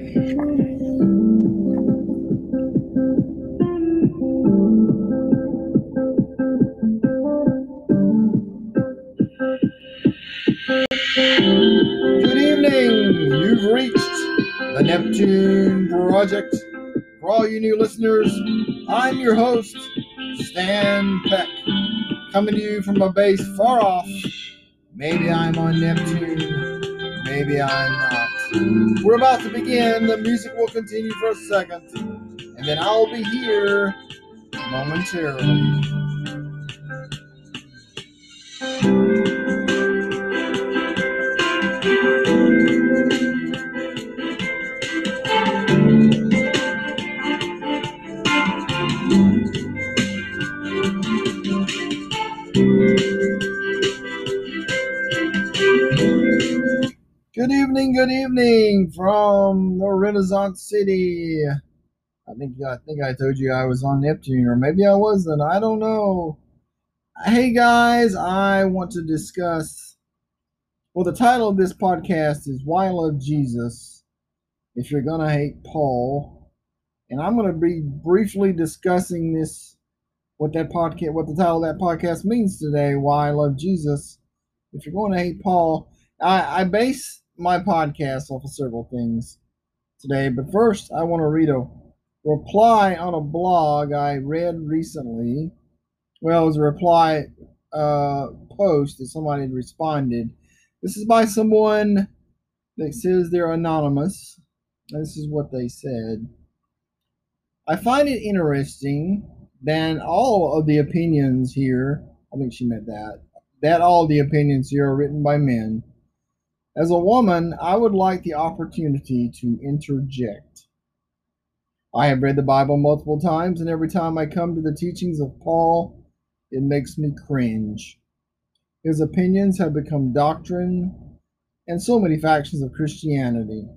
Good evening. You've reached the Neptune Project. For all you new listeners, I'm your host, Stan Peck, coming to you from a base far off. Maybe I'm on Neptune, maybe I'm not. We're about to begin. The music will continue for a second, and then I'll be here momentarily. Good evening, from the Renaissance City. I think I think I told you I was on Neptune, or maybe I wasn't. I don't know. Hey guys, I want to discuss. Well, the title of this podcast is "Why Love Jesus." If you're gonna hate Paul, and I'm gonna be briefly discussing this, what that podcast, what the title of that podcast means today. Why I love Jesus. If you're going to hate Paul, I, I base my podcast off of several things today. But first, I want to read a reply on a blog I read recently. Well, it was a reply uh, post that somebody had responded. This is by someone that says they're anonymous. This is what they said. I find it interesting that all of the opinions here, I think she meant that, that all the opinions here are written by men. As a woman, I would like the opportunity to interject. I have read the Bible multiple times, and every time I come to the teachings of Paul, it makes me cringe. His opinions have become doctrine and so many factions of Christianity.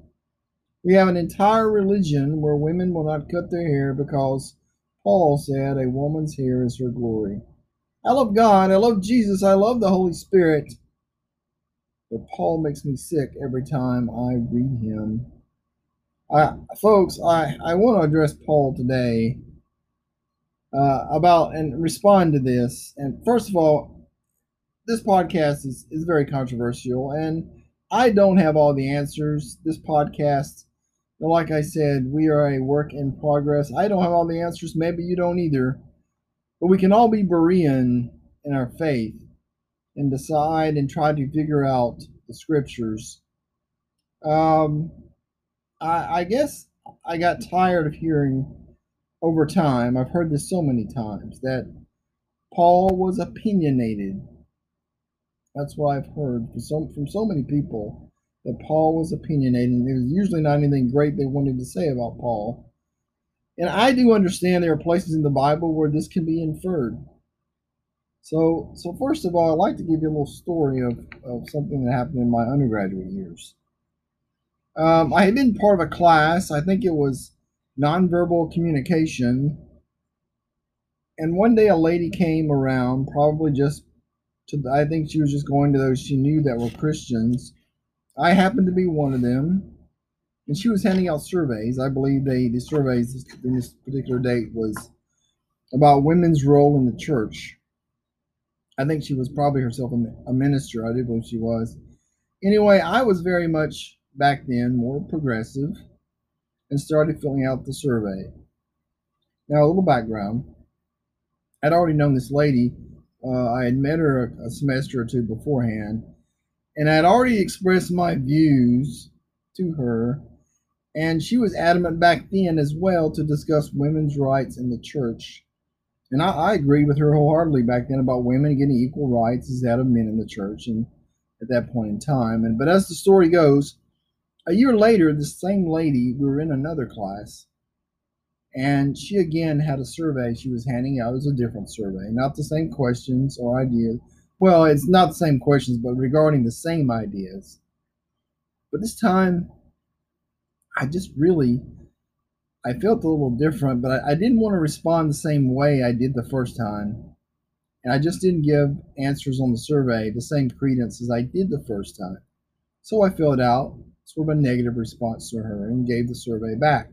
We have an entire religion where women will not cut their hair because Paul said a woman's hair is her glory. I love God, I love Jesus, I love the Holy Spirit. But Paul makes me sick every time I read him. I, folks, I, I want to address Paul today uh, about and respond to this. And first of all, this podcast is, is very controversial, and I don't have all the answers. This podcast, like I said, we are a work in progress. I don't have all the answers. Maybe you don't either. But we can all be Berean in our faith and decide and try to figure out the scriptures. Um, I, I guess I got tired of hearing over time, I've heard this so many times, that Paul was opinionated. That's what I've heard from so, from so many people that Paul was opinionated. And there was usually not anything great they wanted to say about Paul. And I do understand there are places in the Bible where this can be inferred. So, so first of all, I'd like to give you a little story of, of something that happened in my undergraduate years. Um, I had been part of a class, I think it was nonverbal communication. And one day a lady came around, probably just to, I think she was just going to those she knew that were Christians. I happened to be one of them and she was handing out surveys. I believe they the surveys in this particular date was about women's role in the church. I think she was probably herself a minister. I do believe she was. Anyway, I was very much back then more progressive and started filling out the survey. Now, a little background. I'd already known this lady. Uh, I had met her a, a semester or two beforehand, and I had already expressed my views to her and she was adamant back then as well to discuss women's rights in the church. And I, I agreed with her wholeheartedly back then about women getting equal rights as that of men in the church and at that point in time. And but as the story goes, a year later, the same lady, we were in another class, and she again had a survey she was handing out. It was a different survey, not the same questions or ideas. Well, it's not the same questions, but regarding the same ideas. But this time, I just really I felt a little different, but I, I, didn't want to respond the same way I did the first time. And I just didn't give answers on the survey the same credence as I did the first time. So I filled out sort of a negative response to her and gave the survey back.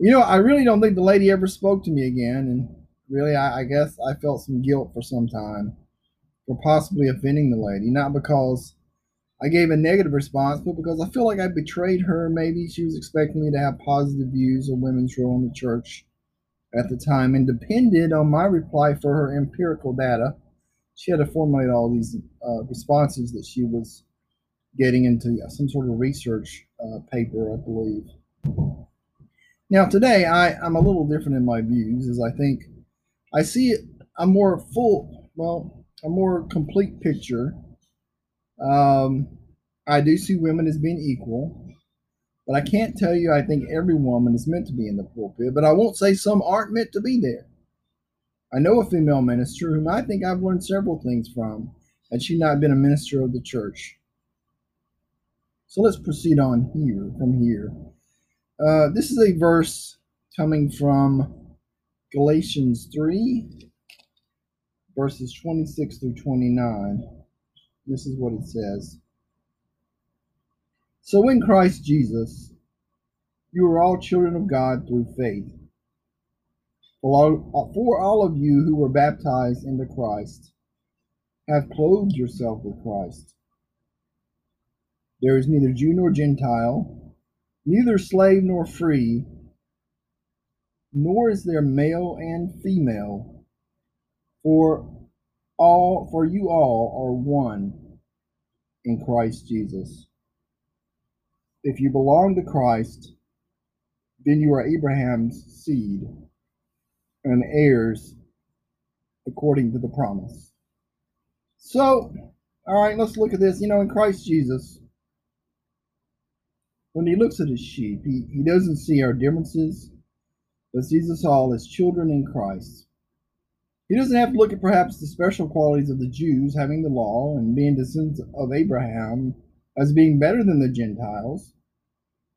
You know, I really don't think the lady ever spoke to me again, and really, I, I guess I felt some guilt for some time for possibly offending the lady, not because I gave a negative response, but because I feel like I betrayed her. Maybe she was expecting me to have positive views of women's role in the church at the time and depended on my reply for her empirical data. She had to formulate all these uh, responses that she was getting into some sort of research uh, paper, I believe. Now, today, I, I'm a little different in my views, as I think I see a more full, well, a more complete picture. Um, I do see women as being equal. But I can't tell you I think every woman is meant to be in the pulpit, but I won't say some aren't meant to be there. I know a female minister whom I think I've learned several things from, had she not been a minister of the church. So let's proceed on here, from here. Uh, this is a verse coming from Galatians 3, verses 26 through 29. This is what it says. So in Christ Jesus, you are all children of God through faith. For all of you who were baptized into Christ have clothed yourself with Christ. There is neither Jew nor Gentile, neither slave nor free, nor is there male and female, for all for you all are one in Christ Jesus. If you belong to Christ, then you are Abraham's seed and heirs according to the promise. So, all right, let's look at this. You know, in Christ Jesus, when he looks at his sheep, he, he doesn't see our differences, but sees us all as children in Christ. He doesn't have to look at perhaps the special qualities of the Jews having the law and being descendants of Abraham as being better than the Gentiles.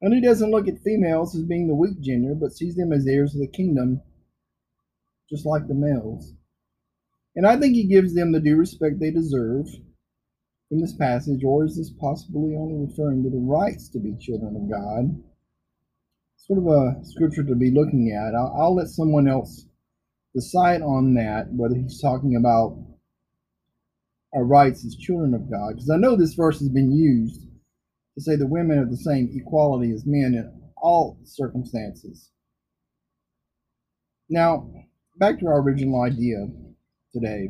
And he doesn't look at females as being the weak gender, but sees them as heirs of the kingdom, just like the males. And I think he gives them the due respect they deserve from this passage, or is this possibly only referring to the rights to be children of God? Sort of a scripture to be looking at. I'll, I'll let someone else decide on that, whether he's talking about our rights as children of God, because I know this verse has been used to say the women have the same equality as men in all circumstances. Now, back to our original idea today.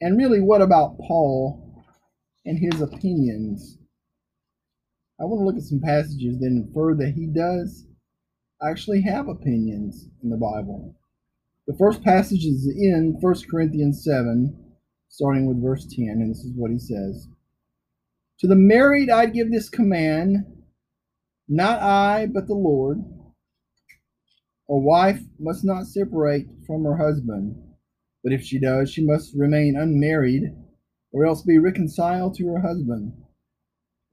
And really, what about Paul and his opinions? I want to look at some passages that infer that he does actually have opinions in the Bible. The first passage is in 1 Corinthians 7, starting with verse 10, and this is what he says To the married I give this command, not I, but the Lord. A wife must not separate from her husband, but if she does, she must remain unmarried, or else be reconciled to her husband.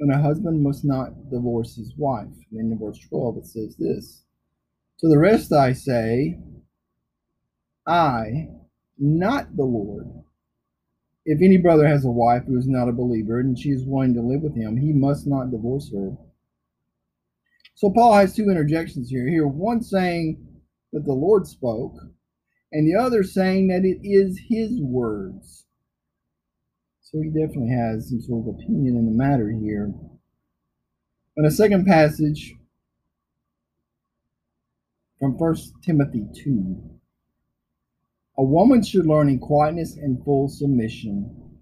And a husband must not divorce his wife. And in verse 12 it says this To the rest I say, I, not the Lord. If any brother has a wife who is not a believer and she is willing to live with him, he must not divorce her. So Paul has two interjections here. Here, one saying that the Lord spoke, and the other saying that it is his words. So he definitely has some sort of opinion in the matter here. In a second passage from 1 Timothy 2. A woman should learn in quietness and full submission.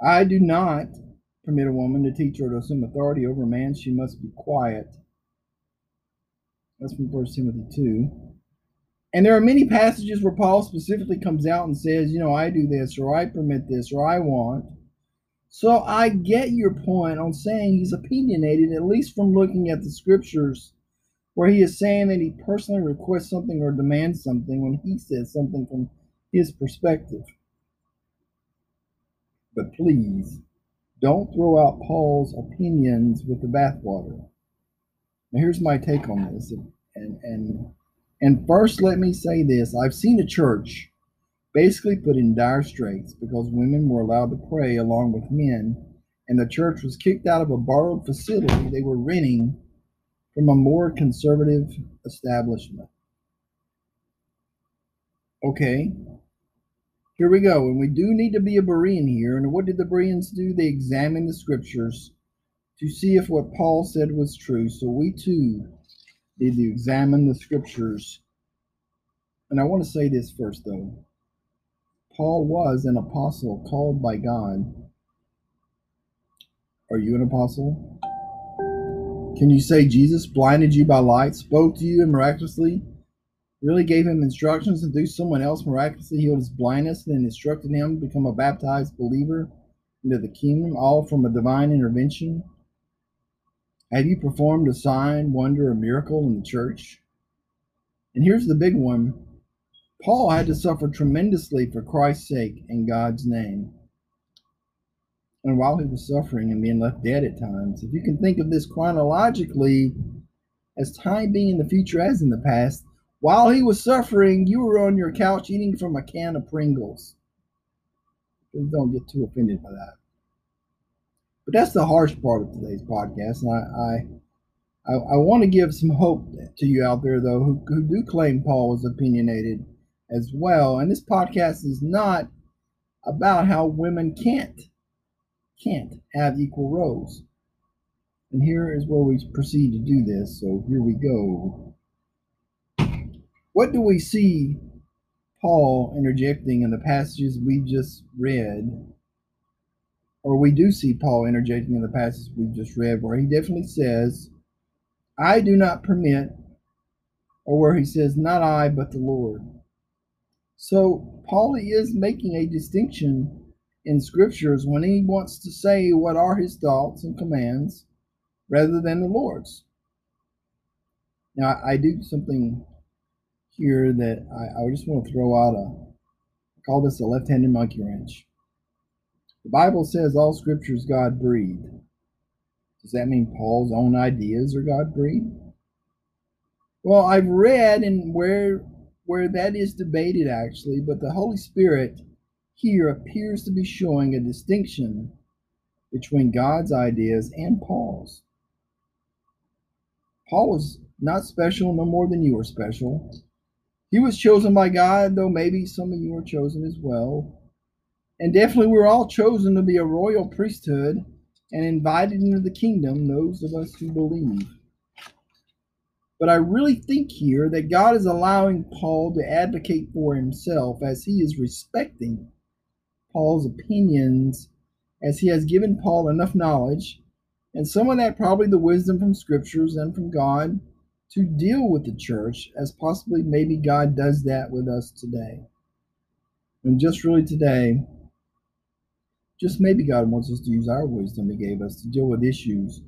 I do not permit a woman to teach or to assume authority over a man. She must be quiet. That's from 1 Timothy 2. And there are many passages where Paul specifically comes out and says, you know, I do this, or I permit this, or I want. So I get your point on saying he's opinionated, at least from looking at the scriptures where he is saying that he personally requests something or demands something when he says something from his perspective. But please, don't throw out Paul's opinions with the bathwater. Now, here's my take on this. And, and, and first, let me say this I've seen a church basically put in dire straits because women were allowed to pray along with men and the church was kicked out of a borrowed facility they were renting from a more conservative establishment. Okay, here we go. And we do need to be a Berean here. And what did the Bereans do? They examined the scriptures to see if what Paul said was true. So we too need to examine the scriptures. And I want to say this first, though. Paul was an apostle called by God. Are you an apostle? Can you say Jesus blinded you by light, spoke to you and miraculously, really gave him instructions to do someone else miraculously healed his blindness and instructed him to become a baptized believer into the kingdom, all from a divine intervention? Have you performed a sign, wonder, or miracle in the church? And here's the big one Paul had to suffer tremendously for Christ's sake in God's name. And while he was suffering and being left dead at times, if you can think of this chronologically as time being in the future as in the past, while he was suffering, you were on your couch eating from a can of Pringles. Please don't get too offended by that. But that's the harsh part of today's podcast, and I, I, I, I want to give some hope to you out there, though, who, who do claim Paul was opinionated as well. And this podcast is not about how women can't can't have equal roles. And here is where we proceed to do this. So here we go. What do we see Paul interjecting in the passages we just read? Or we do see Paul interjecting in the passages we just read, where he definitely says, I do not permit, or where he says, Not I, but the Lord. So Paul is making a distinction in scriptures when he wants to say what are his thoughts and commands rather than the Lord's. Now I do something here that I, I just want to throw out a call this a left-handed monkey wrench. The Bible says all scriptures God breathed. Does that mean Paul's own ideas are God breathed? Well, I've read and where where that is debated actually, but the Holy Spirit here appears to be showing a distinction between God's ideas and Paul's. Paul was not special no more than you are special. He was chosen by God, though maybe some of you are chosen as well. And definitely we're all chosen to be a royal priesthood and invited into the kingdom, those of us who believe. But I really think here that God is allowing Paul to advocate for himself as he is respecting Paul's opinions, as he has given Paul enough knowledge, and some of that probably the wisdom from scriptures and from God to deal with the church, as possibly maybe God does that with us today. And just really today, just maybe God wants us to use our wisdom He gave us to deal with issues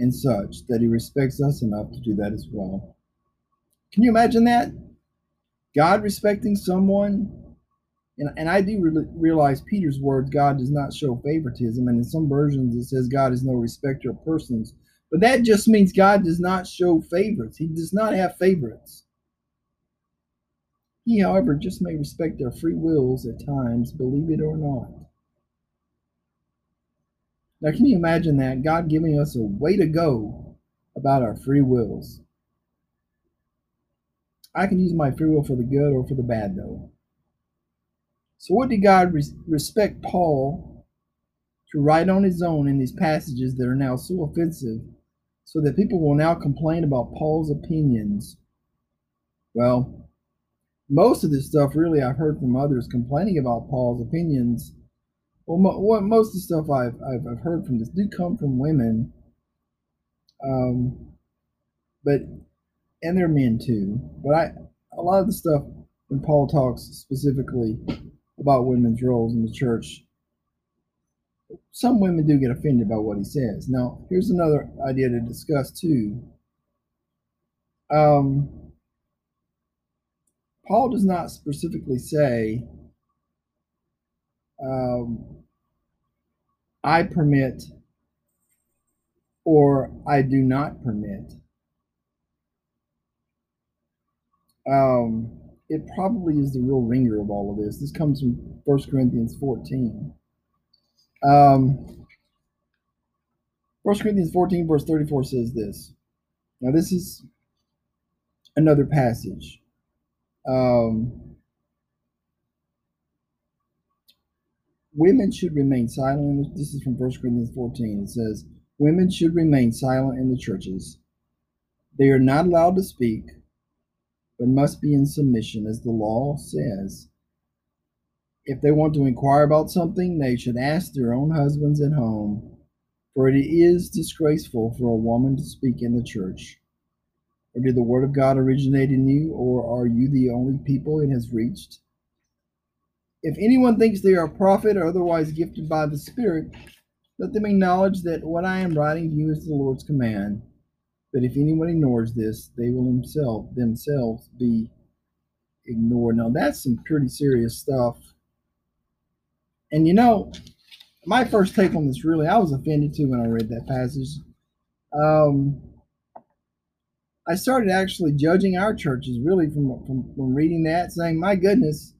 and such that he respects us enough to do that as well. Can you imagine that? God respecting someone. And, and I do re- realize Peter's words God does not show favoritism. And in some versions, it says God is no respecter of persons. But that just means God does not show favorites, He does not have favorites. He, however, just may respect their free wills at times, believe it or not. Now, can you imagine that? God giving us a way to go about our free wills. I can use my free will for the good or for the bad, though. So, what did God res- respect Paul to write on his own in these passages that are now so offensive so that people will now complain about Paul's opinions? Well, most of this stuff, really, I've heard from others complaining about Paul's opinions well, mo- most of the stuff I've, I've, I've heard from this do come from women, um, but and they're men too. But I a lot of the stuff when Paul talks specifically about women's roles in the church, some women do get offended by what he says. Now, here's another idea to discuss too. Um, Paul does not specifically say um, I permit or I do not permit. Um, it probably is the real ringer of all of this. This comes from 1 Corinthians 14. Um, 1 Corinthians 14, verse 34 says this. Now, this is another passage. Um, women should remain silent. This is from 1 Corinthians 14. It says, Women should remain silent in the churches. They are not allowed to speak, but must be in submission, as the law says. If they want to inquire about something, they should ask their own husbands at home, for it is disgraceful for a woman to speak in the church. Or did the word of God originate in you, or are you the only people it has reached? If anyone thinks they are a prophet or otherwise gifted by the Spirit, let them acknowledge that what I am writing to you is the Lord's command. But if anyone ignores this, they will himself themselves be ignored. Now that's some pretty serious stuff. And you know, my first take on this really, I was offended too when I read that passage. Um, I started actually judging our churches really from, from, from reading that, saying, my goodness,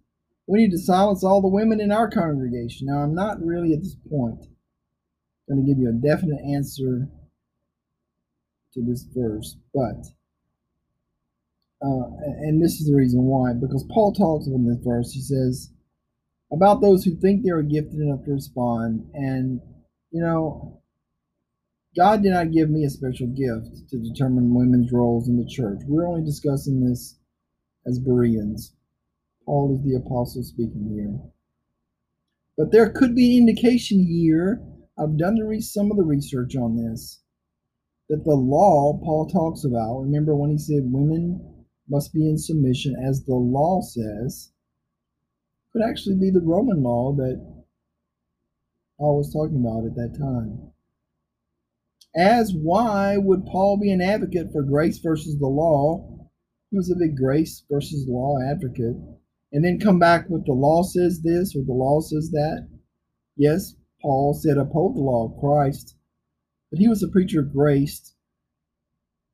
we need to silence all the women in our congregation. Now, I'm not really at this point going to give you a definite answer to this verse, but uh, and this is the reason why, because Paul talks in this verse. He says about those who think they are gifted enough to respond, and you know, God did not give me a special gift to determine women's roles in the church. We're only discussing this as Bereans. Paul is the apostle speaking here. But there could be an indication here. I've done some of the research on this that the law Paul talks about, remember when he said women must be in submission as the law says, could actually be the Roman law that Paul was talking about at that time. As why would Paul be an advocate for grace versus the law? He was a big grace versus the law advocate. And then come back with the law says this or the law says that. Yes, Paul said uphold the law of Christ but he was a preacher of grace,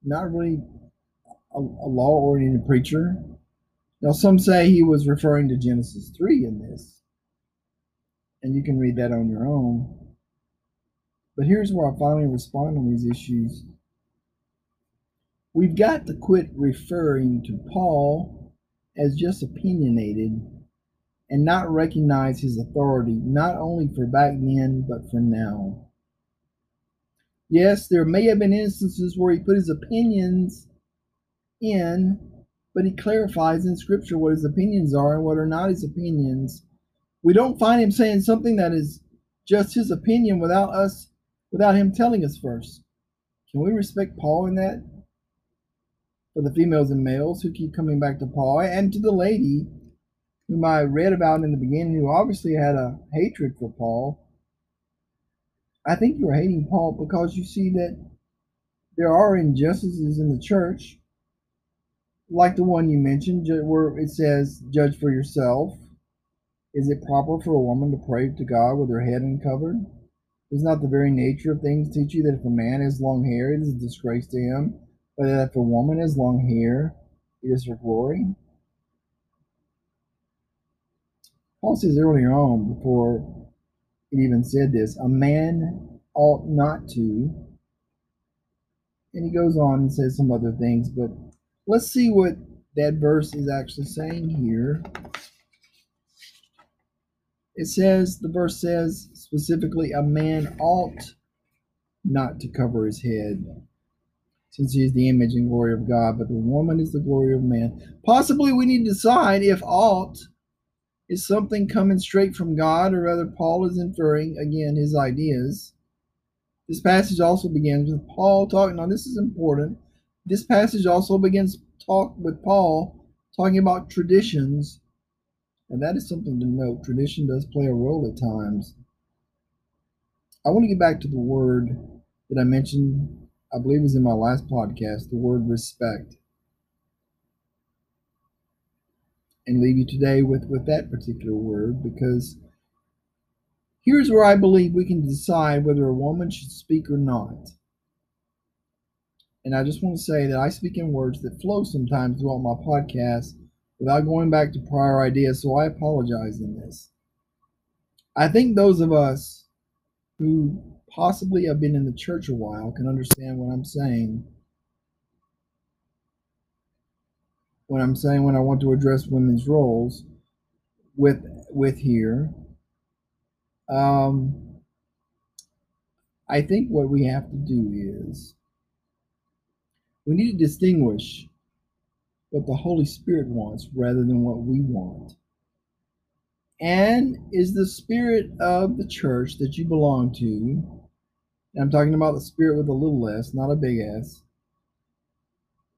not really a, a law oriented preacher. Now, some say he was referring to Genesis 3 in this, and you can read that on your own. But here's where I finally respond on these issues. We've got to quit referring to Paul as just opinionated and not recognize his authority, not only for back then, but for now. Yes, there may have been instances where he put his opinions in, but he clarifies in Scripture what his opinions are and what are not his opinions. We don't find him saying something that is just his opinion without us, without him telling us first. Can we respect Paul in that? For the females and males who keep coming back to Paul, and to the lady whom I read about in the beginning, who obviously had a hatred for Paul I think you're hating Paul because you see that there are injustices in the church, like the one you mentioned, where it says, Judge for yourself. Is it proper for a woman to pray to God with her head uncovered? Is not the very nature of things teach you that if a man has long hair, it is a disgrace to him, but that if a woman has long hair, it is her glory? Paul says earlier on, before it even said this a man ought not to. And he goes on and says some other things, but let's see what that verse is actually saying here. It says, the verse says specifically, a man ought not to cover his head, since he is the image and glory of God, but the woman is the glory of man. Possibly we need to decide if ought is something coming straight from God, or rather, Paul is inferring, again, his ideas. This passage also begins with Paul talking. Now, this is important. This passage also begins talk with Paul talking about traditions, and that is something to note. Tradition does play a role at times. I want to get back to the word that I mentioned, I believe was in my last podcast, the word respect. and leave you today with, with that particular word because here's where I believe we can decide whether a woman should speak or not. And I just want to say that I speak in words that flow sometimes throughout my podcast without going back to prior ideas, so I apologize in this. I think those of us who possibly have been in the church a while can understand what I'm saying. When I'm saying when I want to address women's roles with with here, um, I think what we have to do is we need to distinguish what the Holy Spirit wants rather than what we want. And is the spirit of the church that you belong to, I'm talking about the spirit with a little s, not a big S,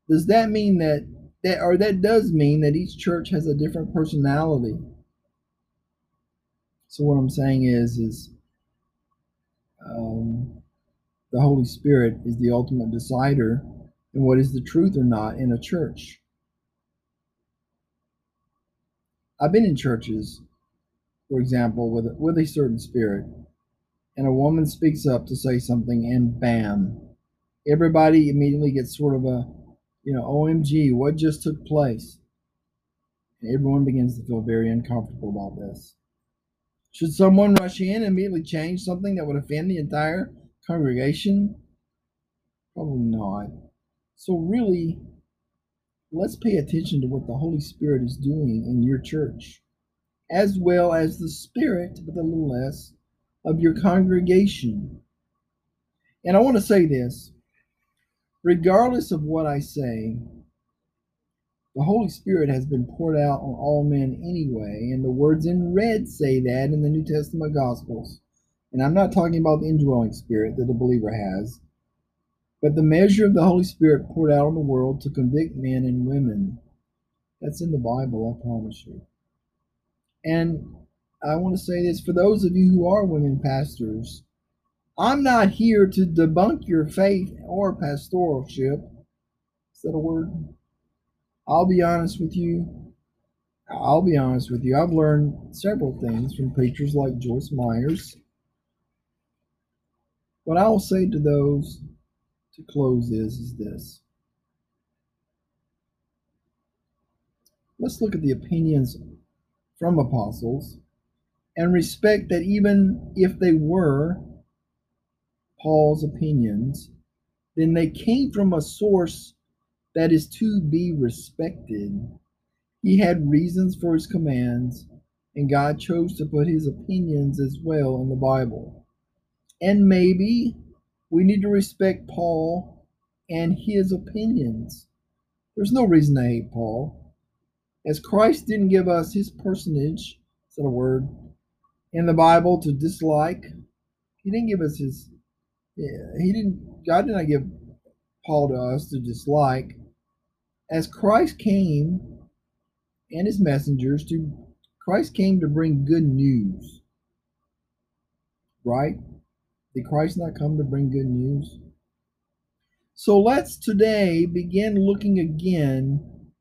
does that mean that that or that does mean that each church has a different personality? So what I'm saying is is um, the Holy Spirit is the ultimate decider in what is the truth or not in a church. I've been in churches, for example, with with a certain spirit, and a woman speaks up to say something, and bam, everybody immediately gets sort of a, you know, OMG, what just took place? And everyone begins to feel very uncomfortable about this. Should someone rush in and immediately change something that would offend the entire congregation? Probably not. So, really, let's pay attention to what the Holy Spirit is doing in your church, as well as the Spirit, with a little less, of your congregation. And I want to say this regardless of what I say, the Holy Spirit has been poured out on all men anyway, and the words in red say that in the New Testament Gospels. And I'm not talking about the indwelling spirit that the believer has, but the measure of the Holy Spirit poured out on the world to convict men and women. That's in the Bible, I promise you. And I want to say this for those of you who are women pastors, I'm not here to debunk your faith or pastoralship. Is that a word? I'll be honest with you. I'll be honest with you. I've learned several things from preachers like Joyce Myers. But I will say to those to close is, is this. Let's look at the opinions from apostles and respect that even if they were Paul's opinions, then they came from a source that is to be respected. He had reasons for his commands, and God chose to put his opinions as well in the Bible. And maybe we need to respect Paul and his opinions. There's no reason to hate Paul. As Christ didn't give us his personage, is that a word, in the Bible to dislike, he didn't give us his, he didn't, God did not give Paul to us to dislike. As Christ came and his messengers to, Christ came to bring good news. Right? Did Christ not come to bring good news? So let's today begin looking again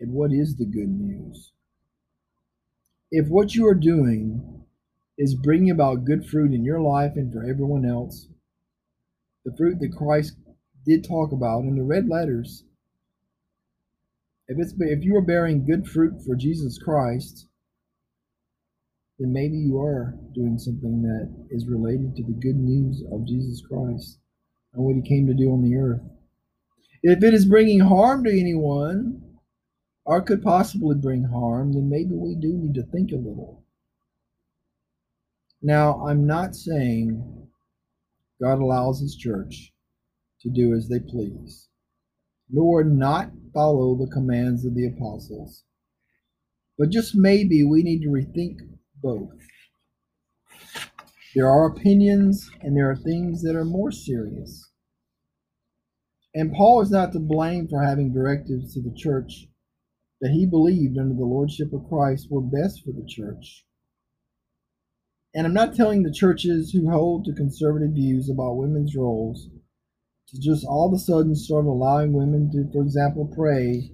at what is the good news. If what you are doing is bringing about good fruit in your life and for everyone else, the fruit that Christ did talk about in the red letters, if it's if you are bearing good fruit for Jesus Christ, then maybe you are doing something that is related to the good news of Jesus Christ and what he came to do on the earth. If it is bringing harm to anyone, or could possibly bring harm, then maybe we do need to think a little. Now, I'm not saying God allows his church to do as they please, nor not follow the commands of the apostles. But just maybe we need to rethink both. There are opinions and there are things that are more serious. And Paul is not to blame for having directives to the church that he believed under the lordship of Christ were best for the church. And I'm not telling the churches who hold to conservative views about women's roles to just all of a sudden start allowing women to, for example, pray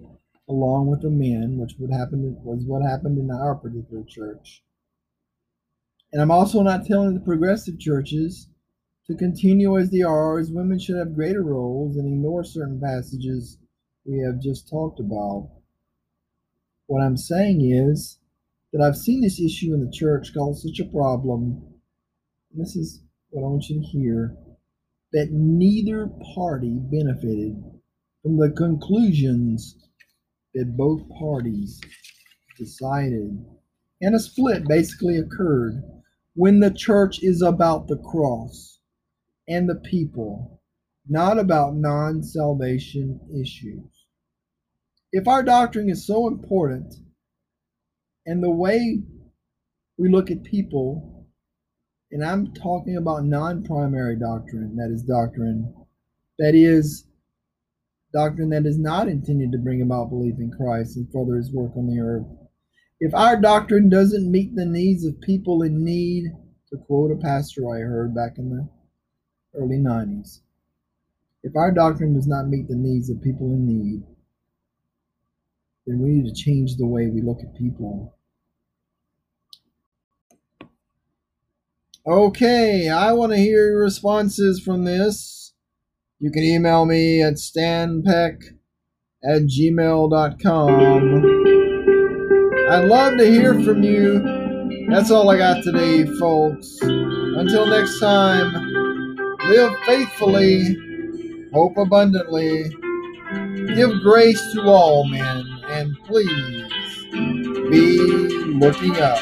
along with the men, which would happen was what happened in our particular church. And I'm also not telling the progressive churches to continue as they are, as women should have greater roles and ignore certain passages we have just talked about. What I'm saying is that I've seen this issue in the church called such a problem. This is what I want you to hear, that neither party benefited from the conclusions that both parties decided. And a split basically occurred when the church is about the cross and the people, not about non salvation issues. If our doctrine is so important and the way we look at people, and I'm talking about non primary doctrine, that is doctrine that is doctrine that is not intended to bring about belief in Christ and further his work on the earth. If our doctrine doesn't meet the needs of people in need, to quote a pastor I heard back in the early 90s, if our doctrine does not meet the needs of people in need, then we need to change the way we look at people. Okay, I want to hear your responses from this. You can email me at stanpeck at gmail.com. I'd love to hear from you. That's all I got today, folks. Until next time, live faithfully, hope abundantly, give grace to all men, and please be looking up.